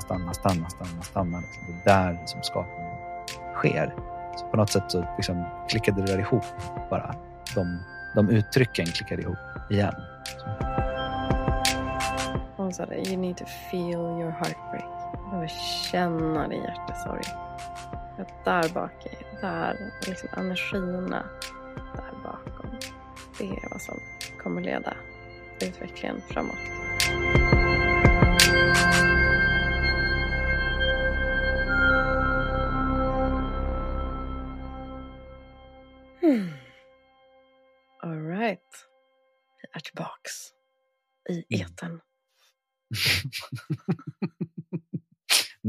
stanna, stanna, stanna, stanna, stanna. Liksom. Det är där som skapningen sker. Så på något sätt så liksom klickade det där ihop bara. De, de uttrycken klickade ihop igen. Hon sa det, you need to feel your heartbreak. Du behöver känna din hjärtesorg. Där bak, i, där, liksom energierna där bakom. Det är vad som kommer leda utvecklingen framåt.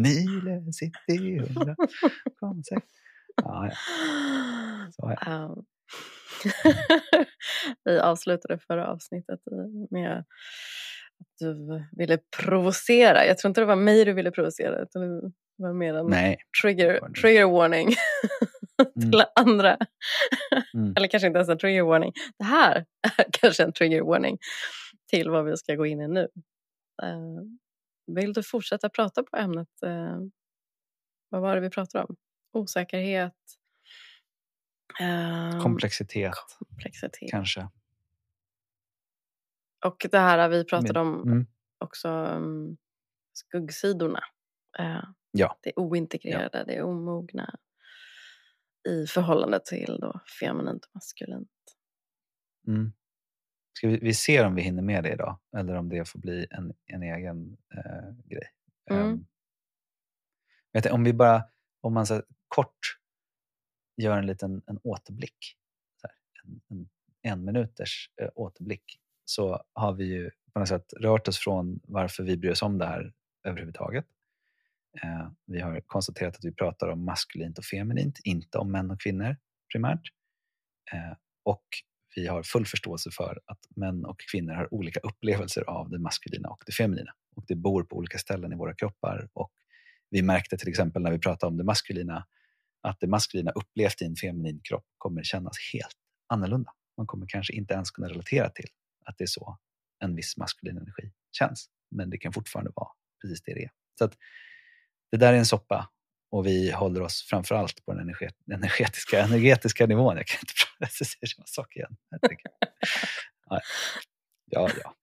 Nile City 100 Ja, ja. Så, ja. Um, vi avslutade förra avsnittet med att du ville provocera. Jag tror inte det var mig du ville provocera utan det var mer en Nej. trigger, trigger warning till Mm. andra. Mm. Eller kanske inte ens en trigger warning. Det här är kanske en trigger warning till vad vi ska gå in i nu. Vill du fortsätta prata på ämnet? eh, vad var det vi pratade om? Osäkerhet? eh, Komplexitet, komplexitet. kanske. Och det här vi pratade om Mm. också um, skuggsidorna. Eh, Ja. Det ointegrerade, det omogna i förhållande till då feminint och maskulint. Mm. Ska vi, vi ser om vi hinner med det idag eller om det får bli en, en egen eh, grej. Mm. Ehm, vet du, om vi bara, om man så här, kort gör en liten en återblick, här, en, en, en minuters eh, återblick, så har vi ju på något sätt rört oss från varför vi bryr oss om det här överhuvudtaget. Eh, vi har konstaterat att vi pratar om maskulint och feminint, inte om män och kvinnor primärt. Eh, och vi har full förståelse för att män och kvinnor har olika upplevelser av det maskulina och det feminina. Och det bor på olika ställen i våra kroppar. Och vi märkte till exempel när vi pratade om det maskulina att det maskulina upplevt i en feminin kropp kommer kännas helt annorlunda. Man kommer kanske inte ens kunna relatera till att det är så en viss maskulin energi känns. Men det kan fortfarande vara precis det det är. Så att det där är en soppa och vi håller oss framför allt på den energetiska, energetiska nivån. Jag kan inte prata, jag säger samma sak igen. Herregud. Ja, ja. ja.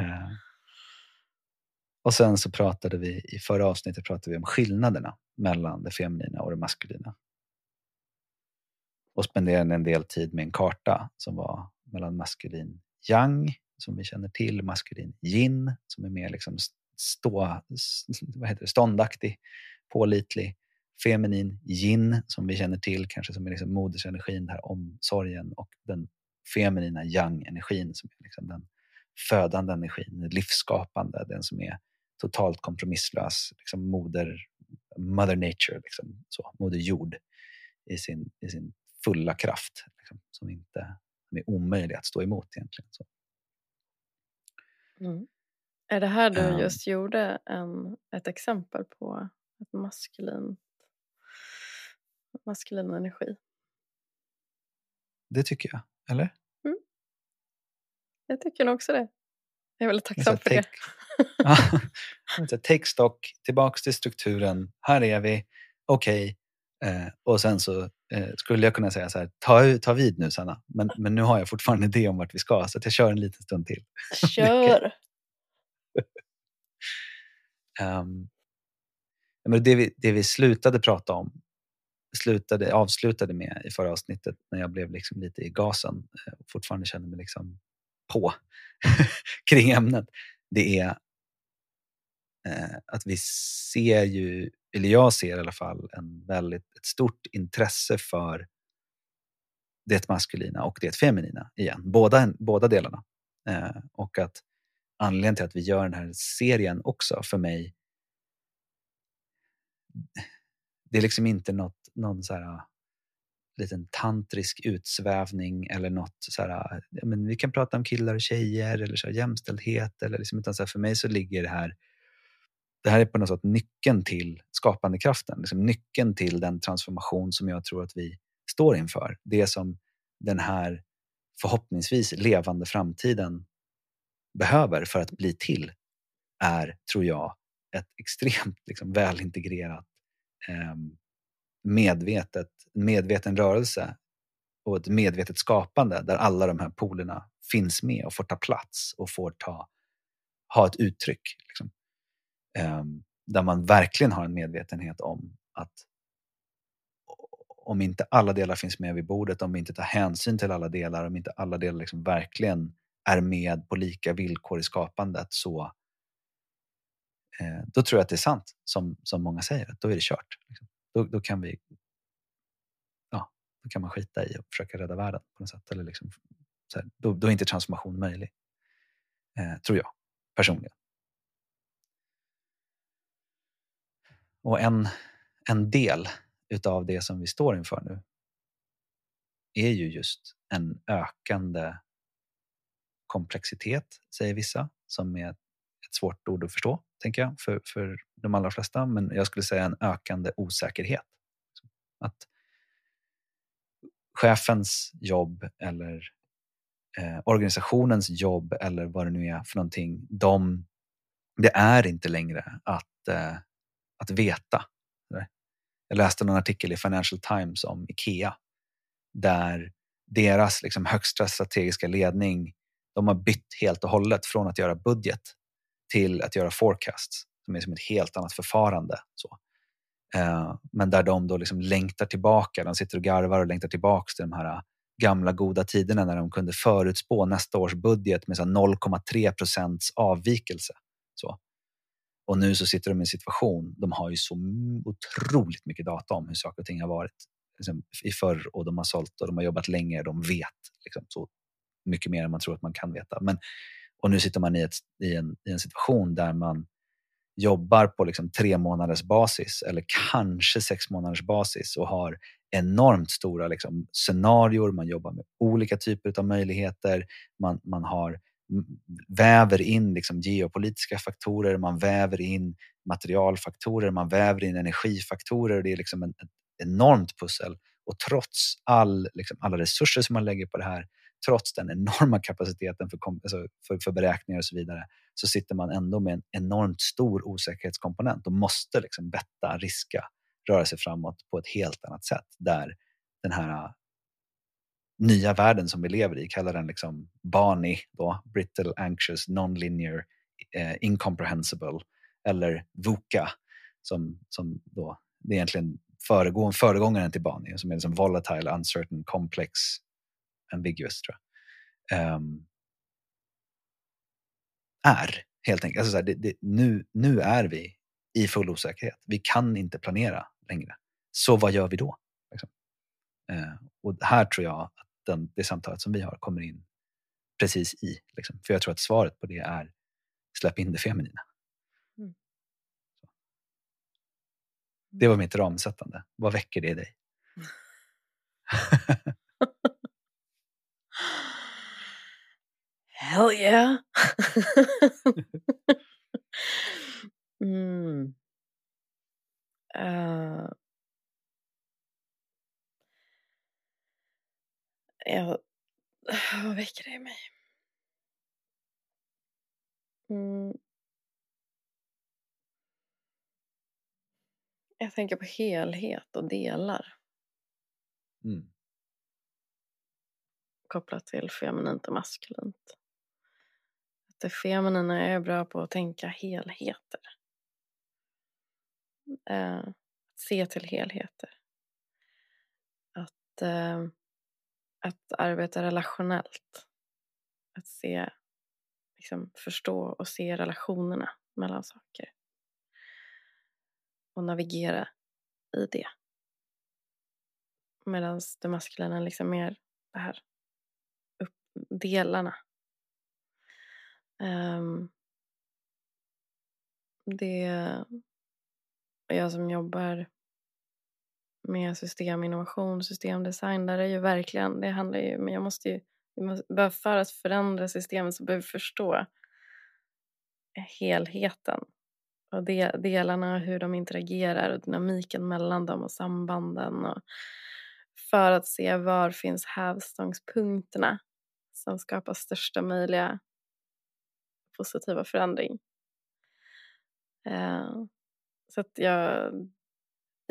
Eh, Och sen så pratade vi i förra avsnittet pratade vi om skillnaderna mellan det feminina och det maskulina. Och spenderade en del tid med en karta som var mellan maskulin yang, som vi känner till, maskulin yin, som är mer liksom stå, vad heter det, ståndaktig, pålitlig, feminin yin, som vi känner till, kanske som är liksom modersenergin, den här omsorgen och den feminina yang-energin som är liksom den födande energin, den livsskapande, den som är totalt kompromisslös, liksom moder, mother nature, liksom, så, moder jord i sin, i sin fulla kraft, liksom, som inte som är omöjlig att stå emot egentligen. Så. Mm. Är det här du Ehm. just gjorde en, ett exempel på ett maskulin, maskulin energi? Det tycker jag, eller? Jag tycker nog också det. Jag är väldigt tacksam för det. take, så take stock, tillbaks till strukturen, här är vi, okej. Eh, och sen så eh, skulle jag kunna säga så här, ta, ta vid nu Sanna, men, men nu har jag fortfarande idé om vart vi ska så jag kör en liten stund till. Kör! Um, men det, vi, det vi slutade prata om, slutade, avslutade med i förra avsnittet när jag blev liksom lite i gasen eh, och fortfarande känner mig liksom på kring ämnet, det är eh, att vi ser ju, eller jag ser i alla fall, en väldigt, ett stort intresse för det maskulina och det feminina igen. Båda, båda delarna. Eh, och att anledningen till att vi gör den här serien också för mig det är liksom inte något, någon så här liten tantrisk utsvävning eller något så här, ja, men vi kan prata om killar och tjejer eller så här, jämställdhet eller liksom, utan så här, för mig så ligger det här det här är på något sätt nyckeln till skapandekraften, liksom nyckeln till den transformation som jag tror att vi står inför. Det som den här förhoppningsvis levande framtiden behöver för att bli till är, tror jag, ett extremt liksom, välintegrerat eh, medvetet, medveten rörelse och ett medvetet skapande där alla de här polerna finns med och får ta plats och får ta, ha ett uttryck. Liksom. Um, där man verkligen har en medvetenhet om att om inte alla delar finns med vid bordet, om vi inte tar hänsyn till alla delar, om inte alla delar liksom verkligen är med på lika villkor i skapandet så eh, då tror jag att det är sant som, som många säger, att då är det kört. Liksom. Då, då, kan vi ja, då kan man skita i och försöka rädda världen på något sätt. Eller liksom, här, då, då, är inte transformation möjlig. Eh, tror jag personligen. Och en, en del utav det som vi står inför nu är ju just en ökande komplexitet, säger vissa, som är ett svårt ord att förstå, tänker jag, för, för de allra flesta. Men jag skulle säga en ökande osäkerhet. Att chefens jobb eller eh, organisationens jobb eller vad det nu är för någonting, de, det är inte längre att, eh, att veta. Jag läste någon artikel i Financial Times om IKEA där deras liksom, högsta strategiska ledning de har bytt helt och hållet från att göra budget till att göra forecasts som är som ett helt annat förfarande. Så. Eh, men där de då liksom längtar tillbaka, de sitter och garvar och längtar tillbaka till de här eh, gamla goda tiderna när de kunde förutspå nästa års budget med 0,3 procents avvikelse. Så. Och nu så sitter de i en situation, de har ju så otroligt mycket data om hur saker och ting har varit liksom, i förr och de har sålt och de har jobbat länge, de vet liksom, så mycket mer än man tror att man kan veta. Men, och nu sitter man i, ett, i, en, i en situation där man jobbar på liksom tre månaders basis eller kanske sex månaders basis och har enormt stora liksom, scenarier, man jobbar med olika typer av möjligheter, man, man har väver in liksom geopolitiska faktorer, man väver in materialfaktorer, man väver in energifaktorer. Det är liksom en, ett enormt pussel. Och trots all, liksom, alla resurser som man lägger på det här, trots den enorma kapaciteten för, alltså för, för beräkningar och så vidare, så sitter man ändå med en enormt stor osäkerhetskomponent och måste liksom betta, riska, röra sig framåt på ett helt annat sätt. Där den här äh, nya världen som vi lever i, kallar den liksom BANI, då, brittle, anxious, non-linear, eh, incomprehensible, eller VUCA, som, som då, det är egentligen föregång, föregångaren till BANI, som är liksom volatile, uncertain, complex, ambiguous, tror jag. Um, är, helt enkelt. Alltså så här, det, det, nu, nu är vi i full osäkerhet. Vi kan inte planera längre. Så vad gör vi då? Liksom? Uh, och här tror jag att den, det samtalet som vi har kommer in precis i. Liksom. För jag tror att svaret på det är släpp in det feminina. Mm. Det var mitt ramsättande. Vad väcker det i dig? Hell yeah! mm. uh. Jag, vad väcker det i mig? Mm. Jag tänker på helhet och delar. Mm. Kopplat till feminint och maskulint. Det feminina är bra på att tänka helheter. Eh, att se till helheter. Att eh, att arbeta relationellt. Att se, liksom förstå och se relationerna mellan saker. Och navigera i det. Medan det maskulina liksom mer det här upp, delarna. Um, det är jag som jobbar med systeminnovation, systemdesign, där är ju verkligen, det handlar ju, men jag måste ju, vi måste, för att förändra systemet så behöver vi förstå helheten. Och de, delarna, hur de interagerar och dynamiken mellan dem och sambanden och för att se var finns hävstångspunkterna som skapar största möjliga positiva förändring. Eh, så att jag...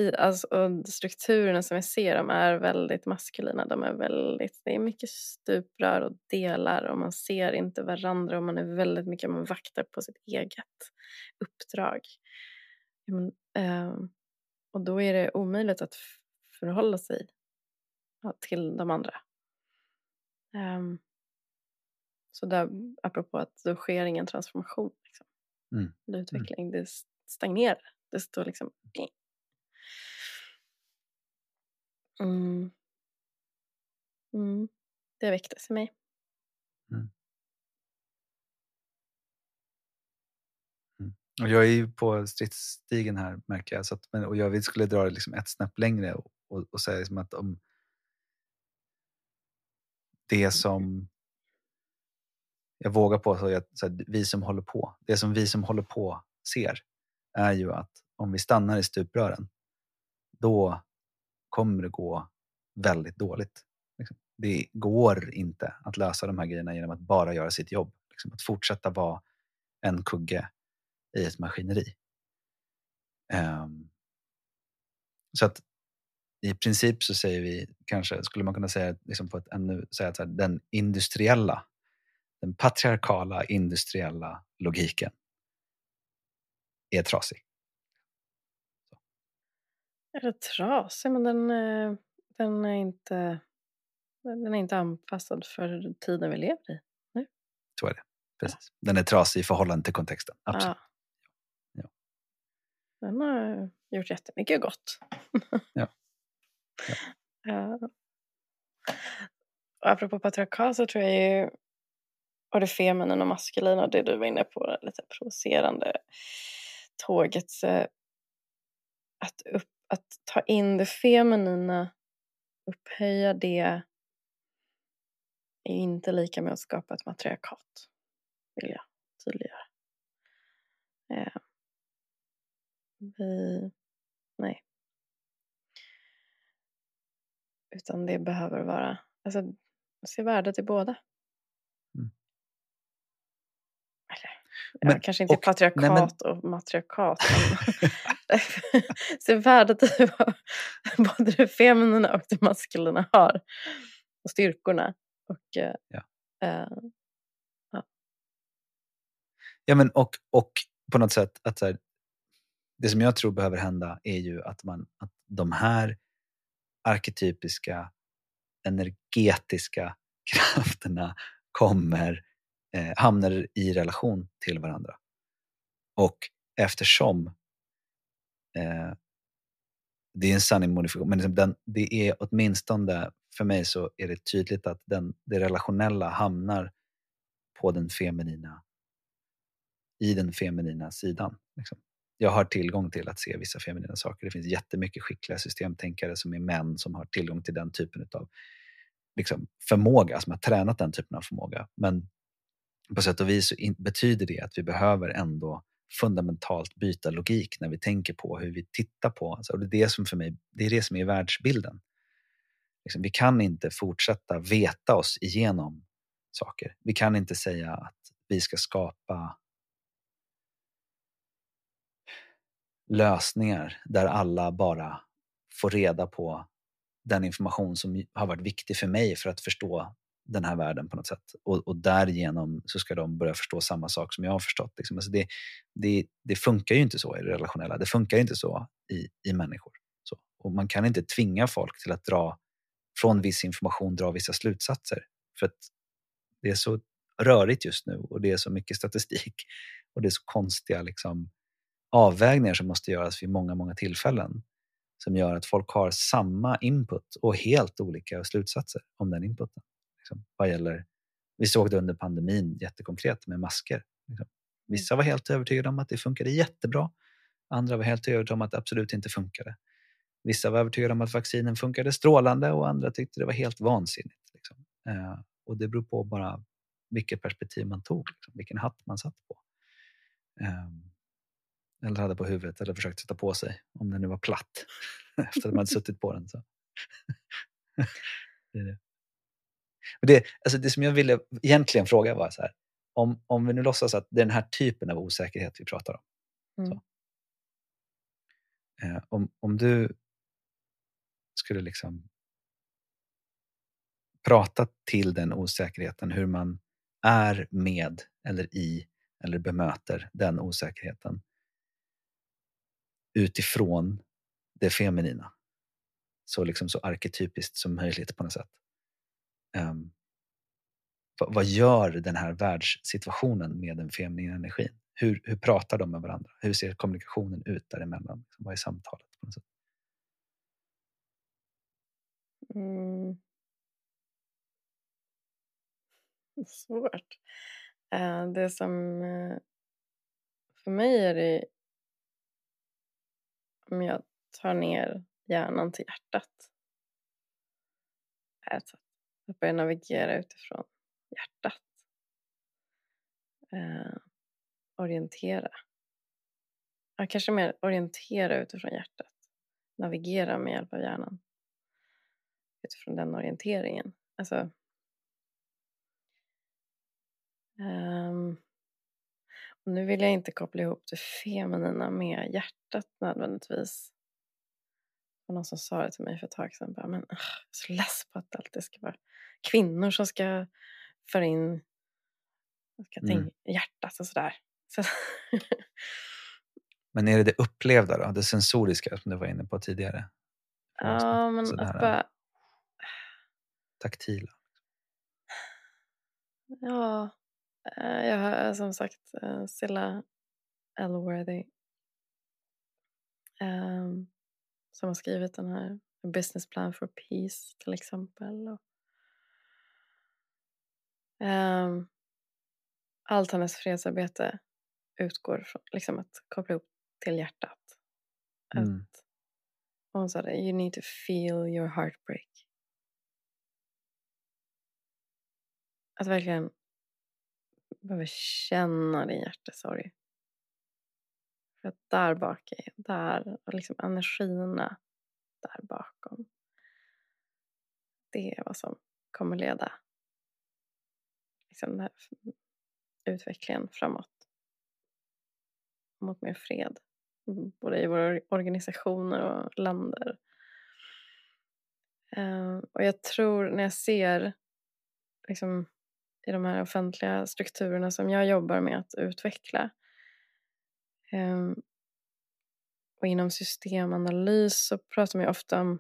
I, alltså, strukturerna som jag ser de är väldigt maskulina. De är väldigt, det är mycket stuprör och delar och man ser inte varandra och man är väldigt mycket, man vaktar på sitt eget uppdrag. Men, eh, och då är det omöjligt att förhålla sig ja, till de andra. Um, så där, apropå att då sker ingen transformation. Liksom. Mm. Eller utveckling, mm. det stagnerar. Det står liksom... Mm. Mm. Det väcktes i mig. Mm. mm. Jag är ju på stridsstigen här märker jag. Så att, men, och jag skulle dra det liksom ett snäpp längre och, och, och säga liksom att om det som jag vågar påstå att så här, vi som håller på, det som vi som håller på ser är ju att om vi stannar i stuprören, då kommer det gå väldigt dåligt. Liksom. Det går inte att lösa de här grejerna genom att bara göra sitt jobb. Liksom. Att fortsätta vara en kugge i ett maskineri. Um, så att i princip så säger vi, kanske skulle man kunna säga liksom på ett ännu, säga att här, den industriella, den patriarkala industriella logiken är trasig. Är trasig? Men den, eh, den, är inte, den är inte anpassad för tiden vi lever i nu. Så är det. Precis. Den är trasig i förhållande till kontexten. Absolut. Ja. ja. Den har gjort jättemycket gott. ja. Ja. Uh, apropå patriarkat så tror jag ju och det feminina och maskulina, och det du var inne på, lite provocerande tåget. Eh, att, upp, att ta in det feminina, upphöja det är inte lika med att skapa ett matriarkat, vill jag tydliggöra. Eh, vi, nej. Utan det behöver vara, alltså se värdet i båda. Mm. Eller, men, ja, kanske inte och, patriarkat nej, men... och matriarkat. se värdet i vad både det feminina och det maskulina har. Och styrkorna. Och, eh, ja. Uh, ja. ja men och, och på något sätt att här, det som jag tror behöver hända är ju att, man, att de här arketypiska energetiska krafterna kommer, eh, hamnar i relation till varandra. Och eftersom eh, det är en sanning modifikation, men liksom den, det är åtminstone för mig så är det tydligt att den, det relationella hamnar på den feminina, i den feminina sidan. Liksom jag har tillgång till att se vissa feminina saker. Det finns jättemycket skickliga systemtänkare som är män som har tillgång till den typen av liksom, förmåga, som har tränat den typen av förmåga. Men på sätt och vis betyder det att vi behöver ändå fundamentalt byta logik när vi tänker på hur vi tittar på. Alltså, och det, är det, som för mig, det är det som är världsbilden. Liksom, vi kan inte fortsätta veta oss igenom saker. Vi kan inte säga att vi ska skapa lösningar där alla bara får reda på den information som har varit viktig för mig för att förstå den här världen på något sätt. Och, och därigenom så ska de börja förstå samma sak som jag har förstått. Liksom. Alltså det, det, det, funkar ju inte så i det relationella. Det funkar inte så i, i människor. Så. Och man kan inte tvinga folk till att dra från viss information dra vissa slutsatser. För att det är så rörigt just nu och det är så mycket statistik och det är så konstiga liksom, avvägningar som måste göras vid många, många tillfällen som gör att folk har samma input och helt olika slutsatser om den inputen. Liksom, vad gäller, vi såg det under pandemin jättekonkret med masker. Liksom. Vissa var helt övertygade om att det funkade jättebra. Andra var helt övertygade om att det absolut inte funkade. Vissa var övertygade om att vaccinen funkade strålande och andra tyckte det var helt vansinnigt. Liksom. Eh, och det beror på bara vilket perspektiv man tog, liksom, vilken hatt man satt på. Um, eller hade på huvudet eller försökt sätta på sig om den nu var platt efter att man hade suttit på den. Så. det, är det. Det, alltså det som jag ville egentligen fråga var så här, om, om vi nu låtsas att det är den här typen av osäkerhet vi pratar om. Mm. Eh, om, om du skulle liksom prata till den osäkerheten, hur man är med eller i eller bemöter den osäkerheten utifrån det feminina. Så, liksom så arketypiskt som möjligt på något sätt. Ehm, vad, gör den här världssituationen med den feminina energin? Hur, hur pratar de med varandra? Hur ser kommunikationen ut däremellan? Liksom, vad är samtalet? På något sätt? Mm. Svårt. Ehm, det som... Eh, för mig är det... Om jag tar ner hjärnan till hjärtat. Alltså, att börja navigera utifrån hjärtat. Eh, orientera. Ja, kanske mer orientera utifrån hjärtat. Navigera med hjälp av hjärnan. Utifrån den orienteringen. Alltså... Um, och nu vill jag inte koppla ihop det feminina med hjärtat nödvändigtvis. Var någon som sa det till mig för ett tag sedan. Bara, men, ugh, jag är så less på att det alltid ska vara kvinnor som ska föra in ska Mm. tänka, hjärtat och sådär. Så, Men är det det upplevda då? Det sensoriska som du var inne på tidigare? ja, men Sådär, att bara... Taktila? Ja, eh, jag har som sagt eh, Silla Elworthy ehm, som har skrivit den här Business Plan for Peace till exempel. Och, ehm, allt hennes fredsarbete utgår från liksom att koppla upp till hjärtat. Mm. Att, hon sa det, you need to feel your heartbreak. Att verkligen behöva känna din hjärtesorg. För att där bak är, där, och liksom energierna där bakom. Det är vad som kommer leda liksom den här utvecklingen framåt. Mot mer fred. Mm, både i våra organisationer och länder. Ehm, och jag tror när jag ser liksom, i de här offentliga strukturerna som jag jobbar med att utveckla Ehm, och inom systemanalys så pratar man ju ofta om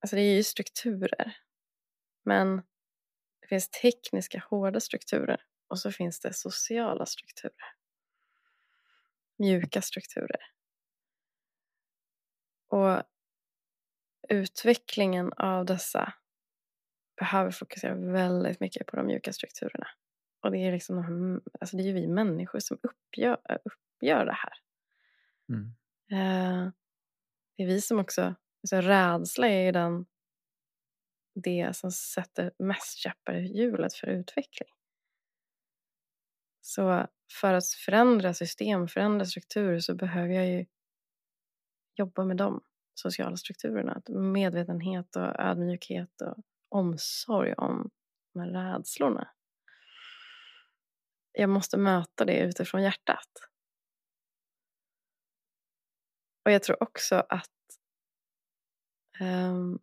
Alltså det är ju strukturer. Men det finns tekniska hårda strukturer och så finns det sociala strukturer. Mjuka strukturer. Och utvecklingen av dessa behöver fokusera väldigt mycket på de mjuka strukturerna. Och det är liksom alltså det är vi människor som uppgör, uppgör det här. Mm. Eh, det är vi som också, alltså rädsla är ju den det som sätter mest käppar i hjulet för utveckling. Så för att förändra system, förändra strukturer så behöver jag ju jobba med de sociala strukturerna. Medvetenhet och ödmjukhet och omsorg om de här rädslorna. Jag måste möta det utifrån hjärtat. Och jag tror också att um,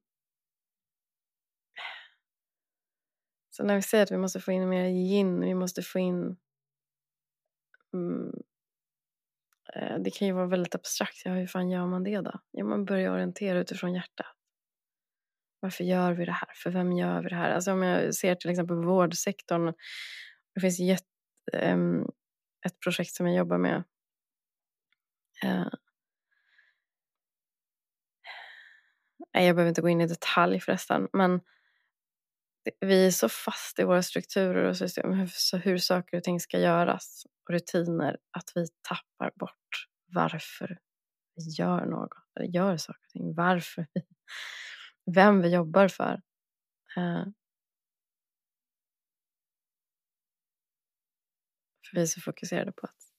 Så när vi säger att vi måste få in mer yin, vi måste få in mm, eh, det kan ju vara väldigt abstrakt. Ja, hur fan gör man det då? Ja, man börjar orientera utifrån hjärtat. Varför gör vi det här? För vem gör vi det här? Alltså om jag ser till exempel vårdsektorn. Det finns jätte Ehm, ett projekt som jag jobbar med. Eh, nej, jag behöver inte gå in i detalj förresten. Men vi är så fast i våra strukturer och system, hur, hur saker och ting ska göras och rutiner att vi tappar bort varför vi gör något, eller gör saker och ting, varför vi, vem vi jobbar för. Eh, för vi är så fokuserade på att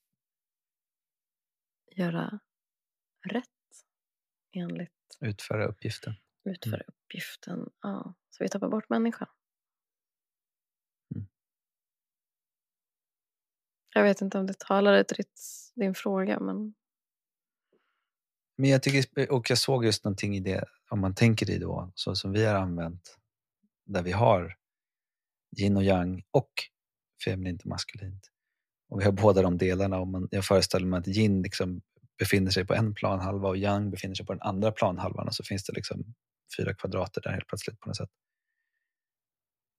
göra rätt enligt Utföra uppgiften. utföra mm. uppgiften. Ja, så vi tappar bort människan. Jag vet inte om det talade till din fråga, men... Men jag tycker, och jag såg just någonting i det, om man tänker i då, så som vi har använt, där vi har yin och yang och feminint och maskulint. Och vi har båda de delarna. Och man, jag föreställer mig att yin liksom befinner sig på en planhalva och yang befinner sig på den andra planhalvan och så finns det liksom fyra kvadrater där helt plötsligt på något sätt.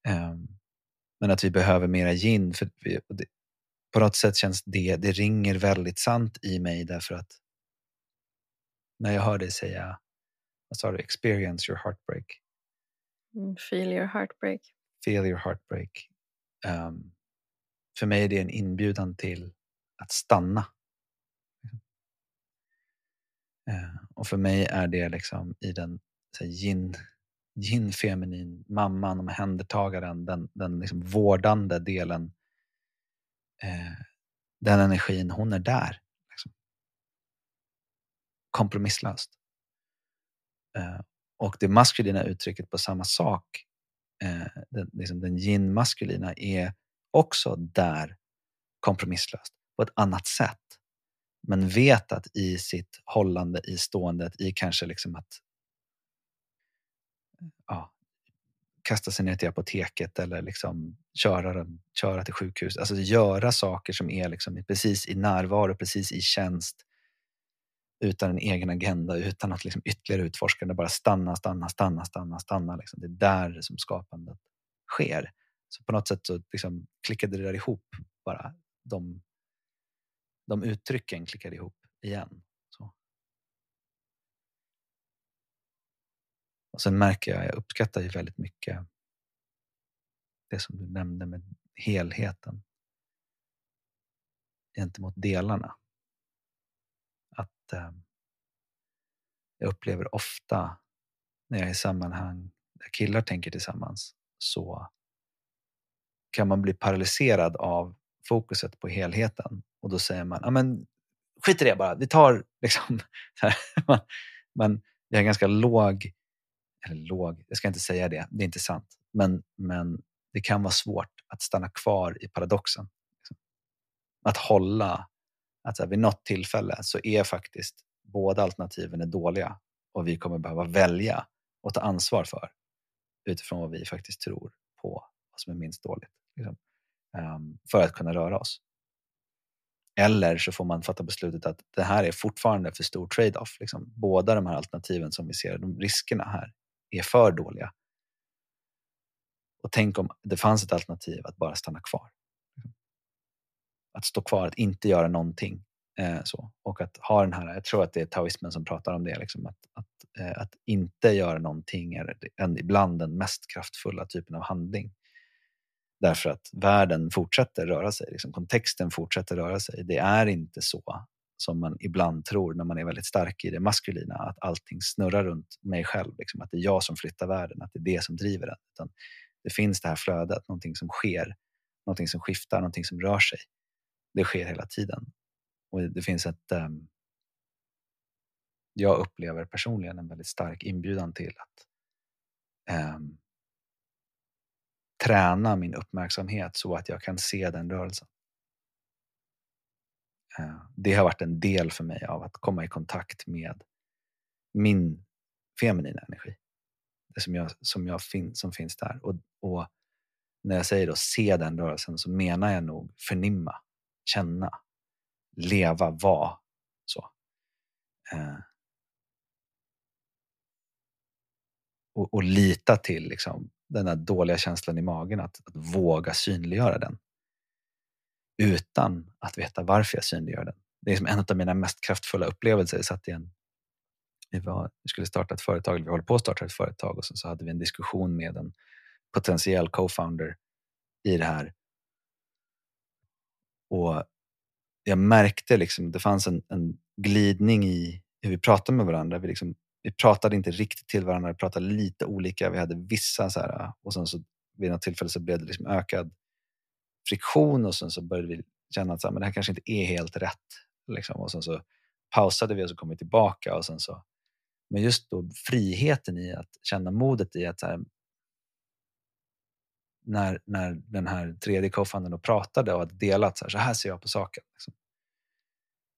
Um, men att vi behöver mera yin. För vi, det, på något sätt känns det, det ringer väldigt sant i mig därför att när jag hör dig säga, vad sa du, experience your heartbreak. Mm, feel your heartbreak. Feel your heartbreak. Um, för mig är det en inbjudan till att stanna. Eh, och för mig är det liksom i den så yin, yin feminin, mamman, omhändertagaren, den, den liksom vårdande delen. Eh, den energin, hon är där. Liksom. Kompromisslöst. Eh, och det maskulina uttrycket på samma sak, eh, den, liksom den yin-maskulina, är också där kompromisslöst på ett annat sätt. Men vet att i sitt hållande, i ståendet, i kanske liksom att ja, kasta sig ner till apoteket eller liksom köra, köra till sjukhus. Alltså göra saker som är liksom precis i närvaro, precis i tjänst utan en egen agenda, utan att liksom ytterligare utforska. Bara stanna, stanna, stanna, stanna, stanna. Liksom. Det är där som skapandet sker. Så på något sätt så liksom klickade det där ihop bara. De, de uttrycken klickade ihop igen. Så. Och sen märker jag, jag uppskattar ju väldigt mycket det som du nämnde med helheten gentemot delarna. Att eh, jag upplever ofta när jag är i sammanhang där killar tänker tillsammans så kan man bli paralyserad av fokuset på helheten. Och då säger man, ja men skit i det bara, vi tar liksom, man, man, vi har ganska låg, eller låg, jag ska inte säga det, det är inte sant, men, men det kan vara svårt att stanna kvar i paradoxen. Liksom. Att hålla, att så här, vid något tillfälle så är faktiskt båda alternativen är dåliga och vi kommer behöva välja och ta ansvar för utifrån vad vi faktiskt tror på vad som är minst dåligt liksom, um, för att kunna röra oss. Eller så får man fatta beslutet att det här är fortfarande för stor trade-off. Liksom. Båda de här alternativen som vi ser, de riskerna här, är för dåliga. Och tänk om det fanns ett alternativ att bara stanna kvar. Att stå kvar, att inte göra någonting. Eh, så. Och att ha den här, jag tror att det är taoismen som pratar om det, liksom, att, att, eh, att inte göra någonting är en, ibland den mest kraftfulla typen av handling. Därför att världen fortsätter röra sig, liksom kontexten fortsätter röra sig. Det är inte så som man ibland tror när man är väldigt stark i det maskulina, att allting snurrar runt mig själv, liksom, att det är jag som flyttar världen, att det är det som driver den. Utan det finns det här flödet, någonting som sker, någonting som skiftar, någonting som rör sig. Det sker hela tiden. Och det finns ett... Um, jag upplever personligen en väldigt stark inbjudan till att um, träna min uppmärksamhet så att jag kan se den rörelsen. Eh, det har varit en del för mig av att komma i kontakt med min feminina energi. Det som, jag, som, jag fin, som finns där. Och, och, när jag säger då se den rörelsen så menar jag nog förnimma, känna, leva, vara. Så. Eh, och, och, lita till liksom, den där dåliga känslan i magen, att, att våga synliggöra den. Utan att veta varför jag synliggör den. Det är som en av mina mest kraftfulla upplevelser. Jag satt i en, vi, var, vi skulle starta ett företag, eller vi håller på att starta ett företag och så, så hade vi en diskussion med en potentiell co-founder i det här. Och jag märkte liksom, det fanns en, en glidning i hur vi pratade med varandra. Vi liksom vi pratade inte riktigt till varandra, vi pratade lite olika. Vi hade vissa så här, och sen så vid något tillfälle så blev det liksom ökad friktion och sen så började vi känna att så här, men det här kanske inte är helt rätt. Liksom. Och sen så pausade vi och så kom vi tillbaka. Och sen så, men just då friheten i att känna modet i att så här, när, när den här tredje co pratade och hade delat så här, så här ser jag på saken. Liksom.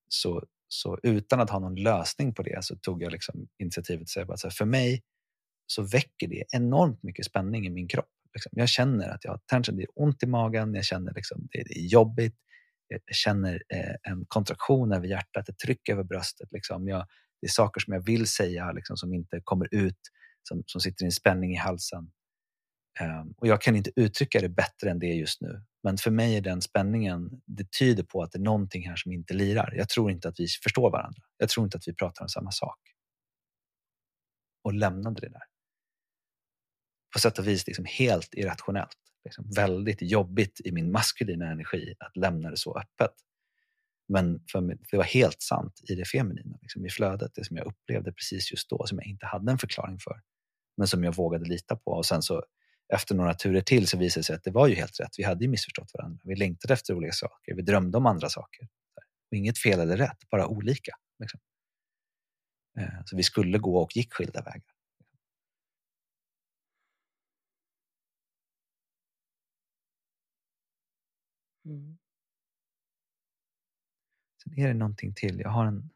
Så, så utan att ha någon lösning på det så tog jag liksom initiativet att säga att för mig så väcker det enormt mycket spänning i min kropp. Liksom. Jag känner att jag har tension, det är ont i magen, jag känner liksom, det, det är jobbigt, jag känner eh, en kontraktion över hjärtat, ett tryck över bröstet. Liksom. Jag, det är saker som jag vill säga liksom, som inte kommer ut, som, som sitter i en spänning i halsen. Ehm, och Jag kan inte uttrycka det bättre än det just nu. Men för mig är den spänningen, det tyder på att det är någonting här som inte lirar. Jag tror inte att vi förstår varandra. Jag tror inte att vi pratar om samma sak. Och lämnade det där. På sätt och vis liksom helt irrationellt. Liksom väldigt jobbigt i min maskulina energi att lämna det så öppet. Men för mig, det var helt sant i det feminina, liksom i flödet, det som jag upplevde precis just då, som jag inte hade en förklaring för. Men som jag vågade lita på. Och sen så efter några turer till så visade det sig att det var ju helt rätt. Vi hade ju missförstått varandra. Vi längtade efter olika saker. Vi drömde om andra saker. Och inget fel eller rätt, bara olika. Liksom. Eh, så vi skulle gå och gick skilda vägar. Mm. Sen är det någonting till. Jag har en...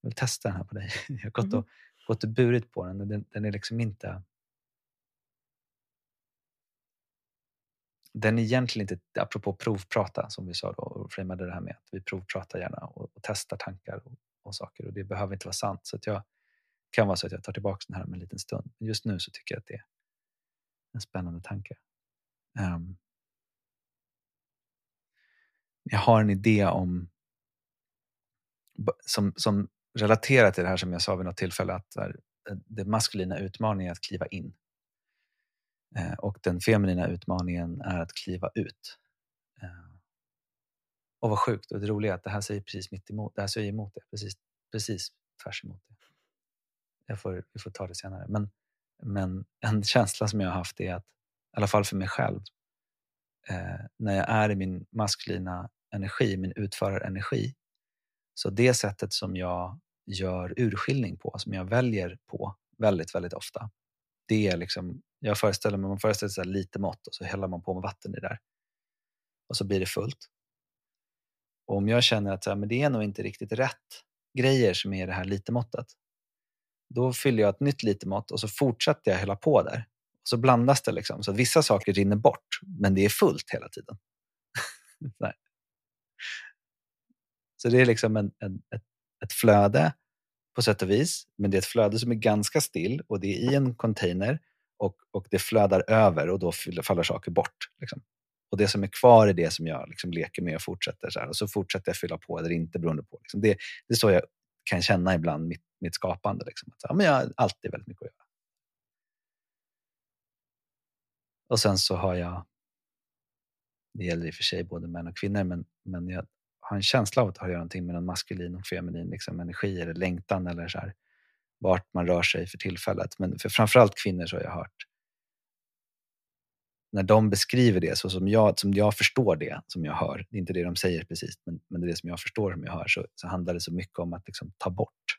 Jag vill testa den här på dig. Jag har gått och, mm. gått och burit på den den, den är liksom inte... Den är egentligen inte, apropå provprata som vi sa då och framade det här med att vi provpratar gärna och, och testar tankar och, och, saker och det behöver inte vara sant. Så att jag kan vara så att jag tar tillbaka den här om en liten stund. Men just nu så tycker jag att det är en spännande tanke. Um, jag har en idé om som, som relaterar till det här som jag sa vid något tillfälle att eh, den maskulina utmaningen är att kliva in. Eh, och den feminina utmaningen är att kliva ut. Eh, och vad sjukt och det roliga är att det här säger precis mitt emot, det här säger emot det, precis, precis tvärs emot det. Jag får, vi får ta det senare. Men, men en känsla som jag har haft är att, i alla fall för mig själv, eh, när jag är i min maskulina energi, min utförarenergi. Så det sättet som jag gör urskiljning på, som jag väljer på väldigt, väldigt ofta, det är liksom, jag föreställer mig, man föreställer sig lite mått och så häller man på med vatten i det där. Och så blir det fullt. Och om jag känner att men det är nog inte riktigt rätt grejer som är det här lite måttet, då fyller jag ett nytt lite mått och så fortsätter jag hälla på där. Och så blandas det liksom, så att vissa saker rinner bort, men det är fullt hela tiden. Så det är liksom en, en, ett, ett flöde på sätt och vis, men det är ett flöde som är ganska still och det är i en container och, och det flödar över och då faller saker bort. Liksom. Och det som är kvar är det som jag liksom leker med och fortsätter. Så här. Och så fortsätter jag fylla på eller inte beroende på. Liksom. Det, det är så jag kan känna ibland mitt, mitt skapande. Liksom. Att, ja, men jag har alltid väldigt mycket att göra. Och sen så har jag, det gäller i och för sig både män och kvinnor, men, men jag har en känsla av att det har att göra någonting med en maskulin och feminin liksom, energi eller längtan eller så här, vart man rör sig för tillfället. Men för framförallt kvinnor så har jag hört när de beskriver det så som jag, som jag förstår det, som jag hör, det är inte det de säger precis, men, men det är det som jag förstår som jag hör, så, så handlar det så mycket om att liksom ta bort.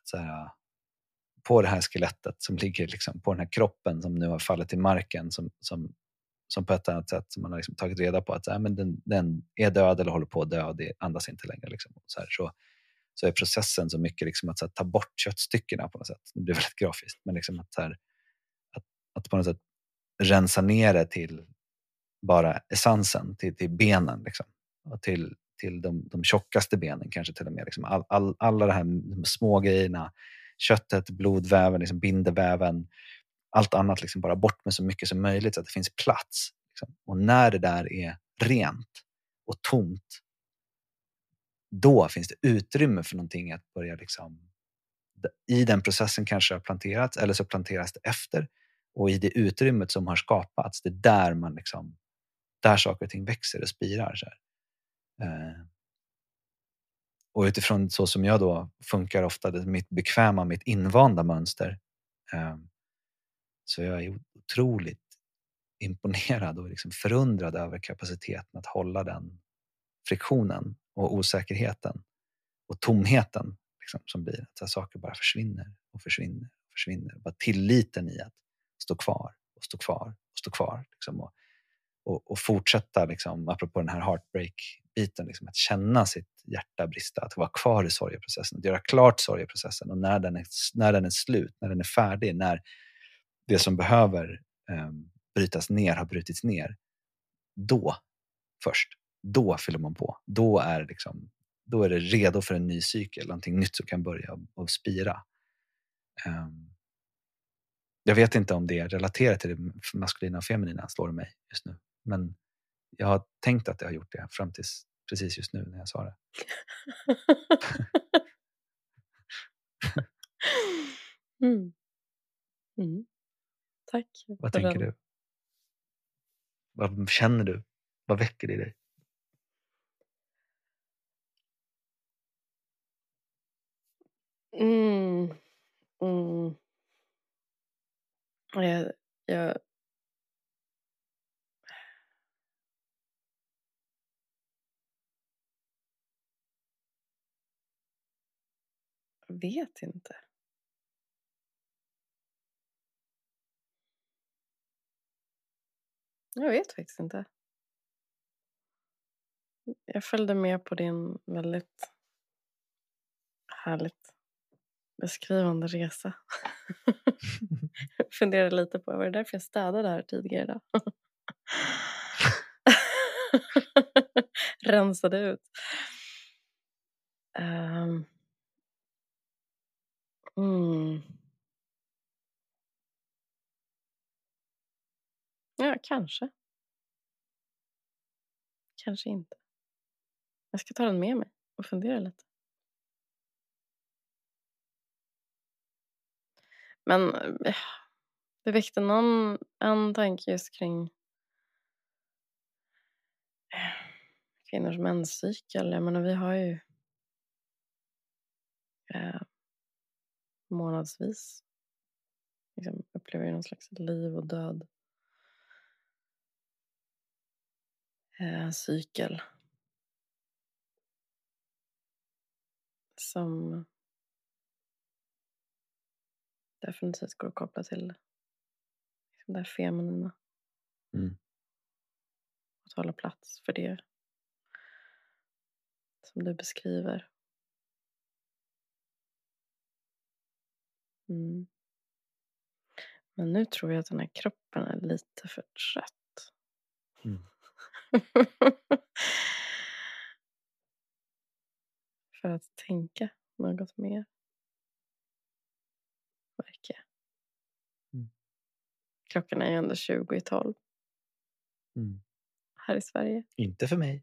Att så här, på det här skelettet som ligger liksom, på den här kroppen som nu har fallit till marken, som, som som på ett annat sätt som man har liksom tagit reda på att äh, men den, den, är död eller håller på att dö och det andas inte längre. Liksom. Så, här, så, så är processen så mycket liksom att här, ta bort köttstyckena på något sätt. Det blir väldigt grafiskt, men liksom att, här, att, att på något sätt rensa ner det till bara essensen, till, till benen. Liksom. Och till, till de, de tjockaste benen kanske till och med. Liksom. All, all, alla de här små grejerna, köttet, blodväven, liksom bindeväven, allt annat liksom bara bort med så mycket som möjligt så att det finns plats. Liksom. Och när det där är rent och tomt, då finns det utrymme för någonting att börja liksom, i den processen kanske har planterats eller så planteras det efter. Och i det utrymmet som har skapats, det är där man liksom, där saker och ting växer och spirar. Så eh, och utifrån så som jag då funkar ofta, det mitt bekväma, mitt invanda mönster, eh, så jag är otroligt imponerad och liksom förundrad över kapaciteten att hålla den friktionen och osäkerheten och tomheten liksom, som blir. Att saker bara försvinner och försvinner och försvinner. Bara tilliten i att stå kvar och stå kvar och stå kvar. Liksom, och, och, och, fortsätta, liksom, apropå den här heartbreak-biten, liksom, att känna sitt hjärta brista, att vara kvar i sorgeprocessen, att göra klart sorgeprocessen och när den är, när den är slut, när den är färdig, när det som behöver eh, brytas ner har brutits ner, då först, då fyller man på. Då är, liksom, då är det redo för en ny cykel, någonting nytt som kan börja och spira. Um, jag vet inte om det är relaterat till det maskulina och feminina, slår mig just nu. Men jag har tänkt att det har gjort det fram tills precis just nu när jag sa det. mm. Mm. Tack. Vad tänker den. du? Vad känner du? Vad väcker det i dig? Mm. Mm. Jag, jag vet inte. Jag vet faktiskt inte. Jag följde med på din väldigt härligt beskrivande resa. jag funderade lite på, var det därför jag städade här tidigare idag? Rensade ut. Um, mm. Ja, kanske. Kanske inte. Jag ska ta den med mig och fundera lite. Men eh, det väckte någon en tanke just kring eh, kvinnors menscykel. Jag menar, vi har ju eh, månadsvis liksom, upplever någon slags liv och död eh, cykel. Som definitivt går att koppla till liksom det här feminina. Mm. Att hålla plats för det som du beskriver. Mm. Men nu tror jag att den här kroppen är lite för trött. Mm. för att tänka något mer. Märker mm. Klockan är ju ändå 20 i 12. Mm. Här i Sverige. Inte för mig.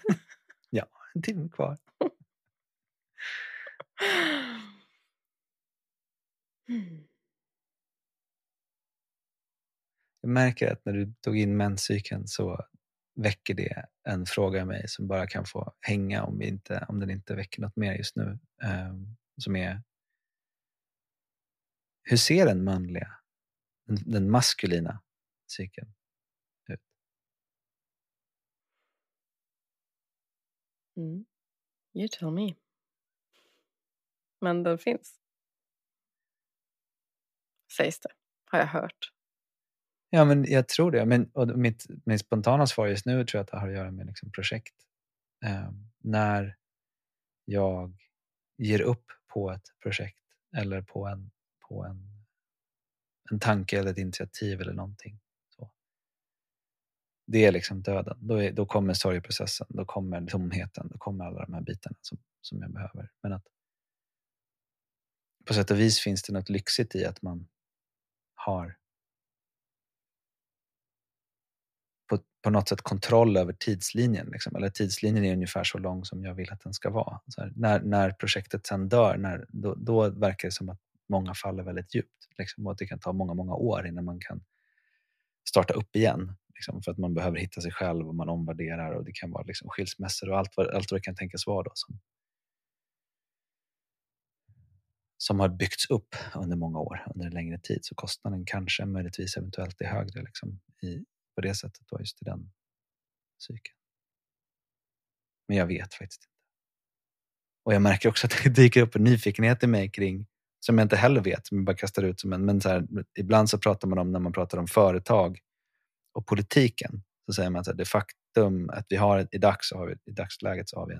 ja, en timme kvar. Jag märker att när du tog in menscykeln så väcker det en fråga i mig som bara kan få hänga om, vi inte, om den inte väcker något mer just nu. Um, som är hur ser den manliga, den, maskulina cykeln ut? Mm. You tell me. Men den finns. Sägs det. Har jag hört. Ja, men jag tror det. Men, och mitt, mitt spontana svar just nu tror jag att det har att göra med liksom projekt. Eh, när jag ger upp på ett projekt eller på en, på en, en tanke eller ett initiativ eller någonting. Så. Det är liksom döden. Då, är, då kommer sorgeprocessen, då kommer tomheten, då kommer alla de här bitarna som, som jag behöver. Men att på sätt och vis finns det något lyxigt i att man har på, på något sätt kontroll över tidslinjen. Liksom. Eller tidslinjen är ungefär så lång som jag vill att den ska vara. Här, när, när projektet sen dör, när, då, då verkar det som att många faller väldigt djupt. Liksom, och att det kan ta många, många år innan man kan starta upp igen. Liksom, för att man behöver hitta sig själv och man omvärderar och det kan vara liksom, skilsmässor och allt vad, allt vad det kan tänkas vara. Då, som, som har byggts upp under många år, under en längre tid. Så kostnaden kanske möjligtvis eventuellt är högre liksom, i, på det sättet då, just i den cykeln. Men jag vet faktiskt inte. Och jag märker också att det dyker upp en nyfikenhet i mig kring som jag inte heller vet, som jag bara kastar ut som en... Men så här, ibland så pratar man om, när man pratar om företag och politiken, så säger man att det faktum att vi har, i, dags, har vi, i dagsläget så har vi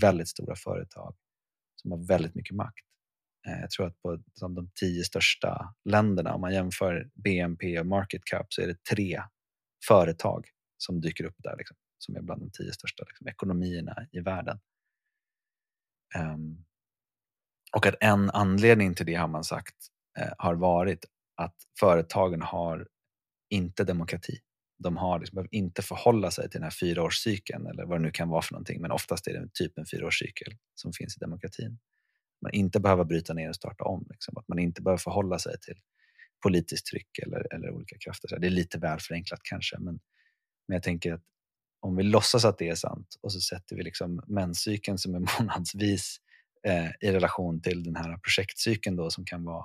väldigt stora företag som har väldigt mycket makt. Eh, jag tror att på som de tio största länderna, om man jämför BNP och market cap, så är det tre företag som dyker upp där, liksom, som är bland de tio största liksom, ekonomierna i världen. Um, och att en anledning till det har man sagt eh, har varit att företagen har inte demokrati. De har liksom, behöver inte förhålla sig till den här fyraårscykeln eller vad det nu kan vara för någonting, men oftast är det typ en fyraårscykel som finns i demokratin. Man inte behöver bryta ner och starta om. Liksom. Att man inte behöver förhålla sig till politiskt tryck eller, eller olika krafter. Det är lite väl förenklat kanske, men, men jag tänker att om vi låtsas att det är sant och så sätter vi liksom menscykeln som är månadsvis eh, i relation till den här projektcykeln då, som kan vara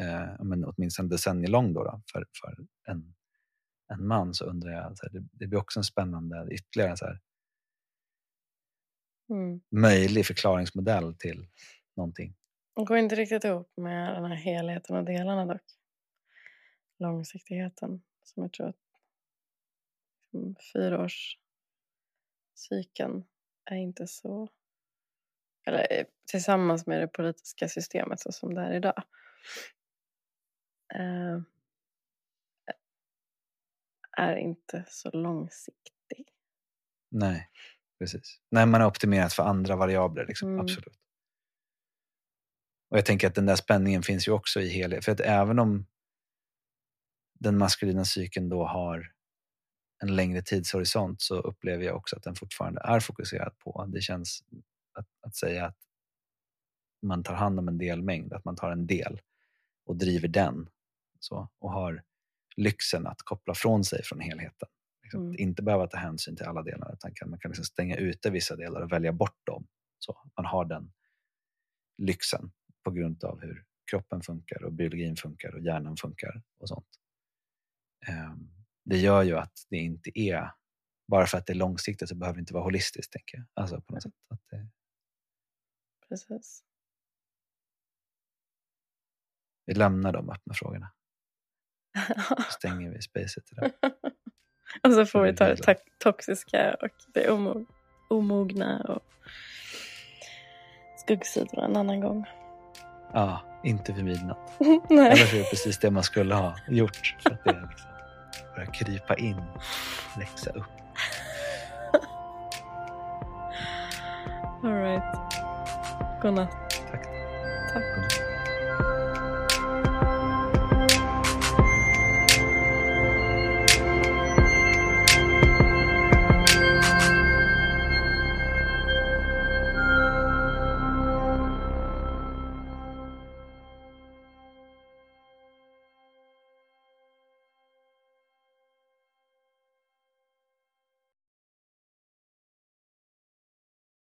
eh, men åtminstone decennielång då, då för, för en, en man så undrar jag, så här, det, det, blir också en spännande ytterligare så här, mm. möjlig förklaringsmodell till någonting. Det går inte riktigt ihop med den här helheten och delarna dock. Långsiktigheten som jag tror att fyraårscykeln är inte så eller eh, tillsammans med det politiska systemet så som det är idag eh, är inte så långsiktig. Nej, precis. Nej, man har optimerat för andra variabler, liksom. Mm. absolut. Och jag tänker att den där spänningen finns ju också i helhet. För att även om den maskulina cykeln då har en längre tidshorisont så upplever jag också att den fortfarande är fokuserad på. Det känns att, att säga att man tar hand om en delmängd, att man tar en del och driver den så, och har lyxen att koppla från sig från helheten. Liksom, mm. Inte behöva ta hänsyn till alla delar utan kan, man kan liksom stänga ute vissa delar och välja bort dem. Så man har den lyxen på grund av hur kroppen funkar och biologin funkar och hjärnan funkar och sånt. Um, det gör ju att det inte är, bara för att det är långsiktigt så behöver det inte vara holistiskt. tänker jag. Alltså på något sätt. Att det... Precis. Vi lämnar de öppna frågorna. Stänger vi spacet idag. och så får vi ta det toxiska och det omogna och skuggsidorna en annan gång. Ja, inte vid midnatt. Eller så är det precis det man skulle ha gjort. För att det liksom börja krypa in, växa upp. All right. Godnatt. Tack. Tack.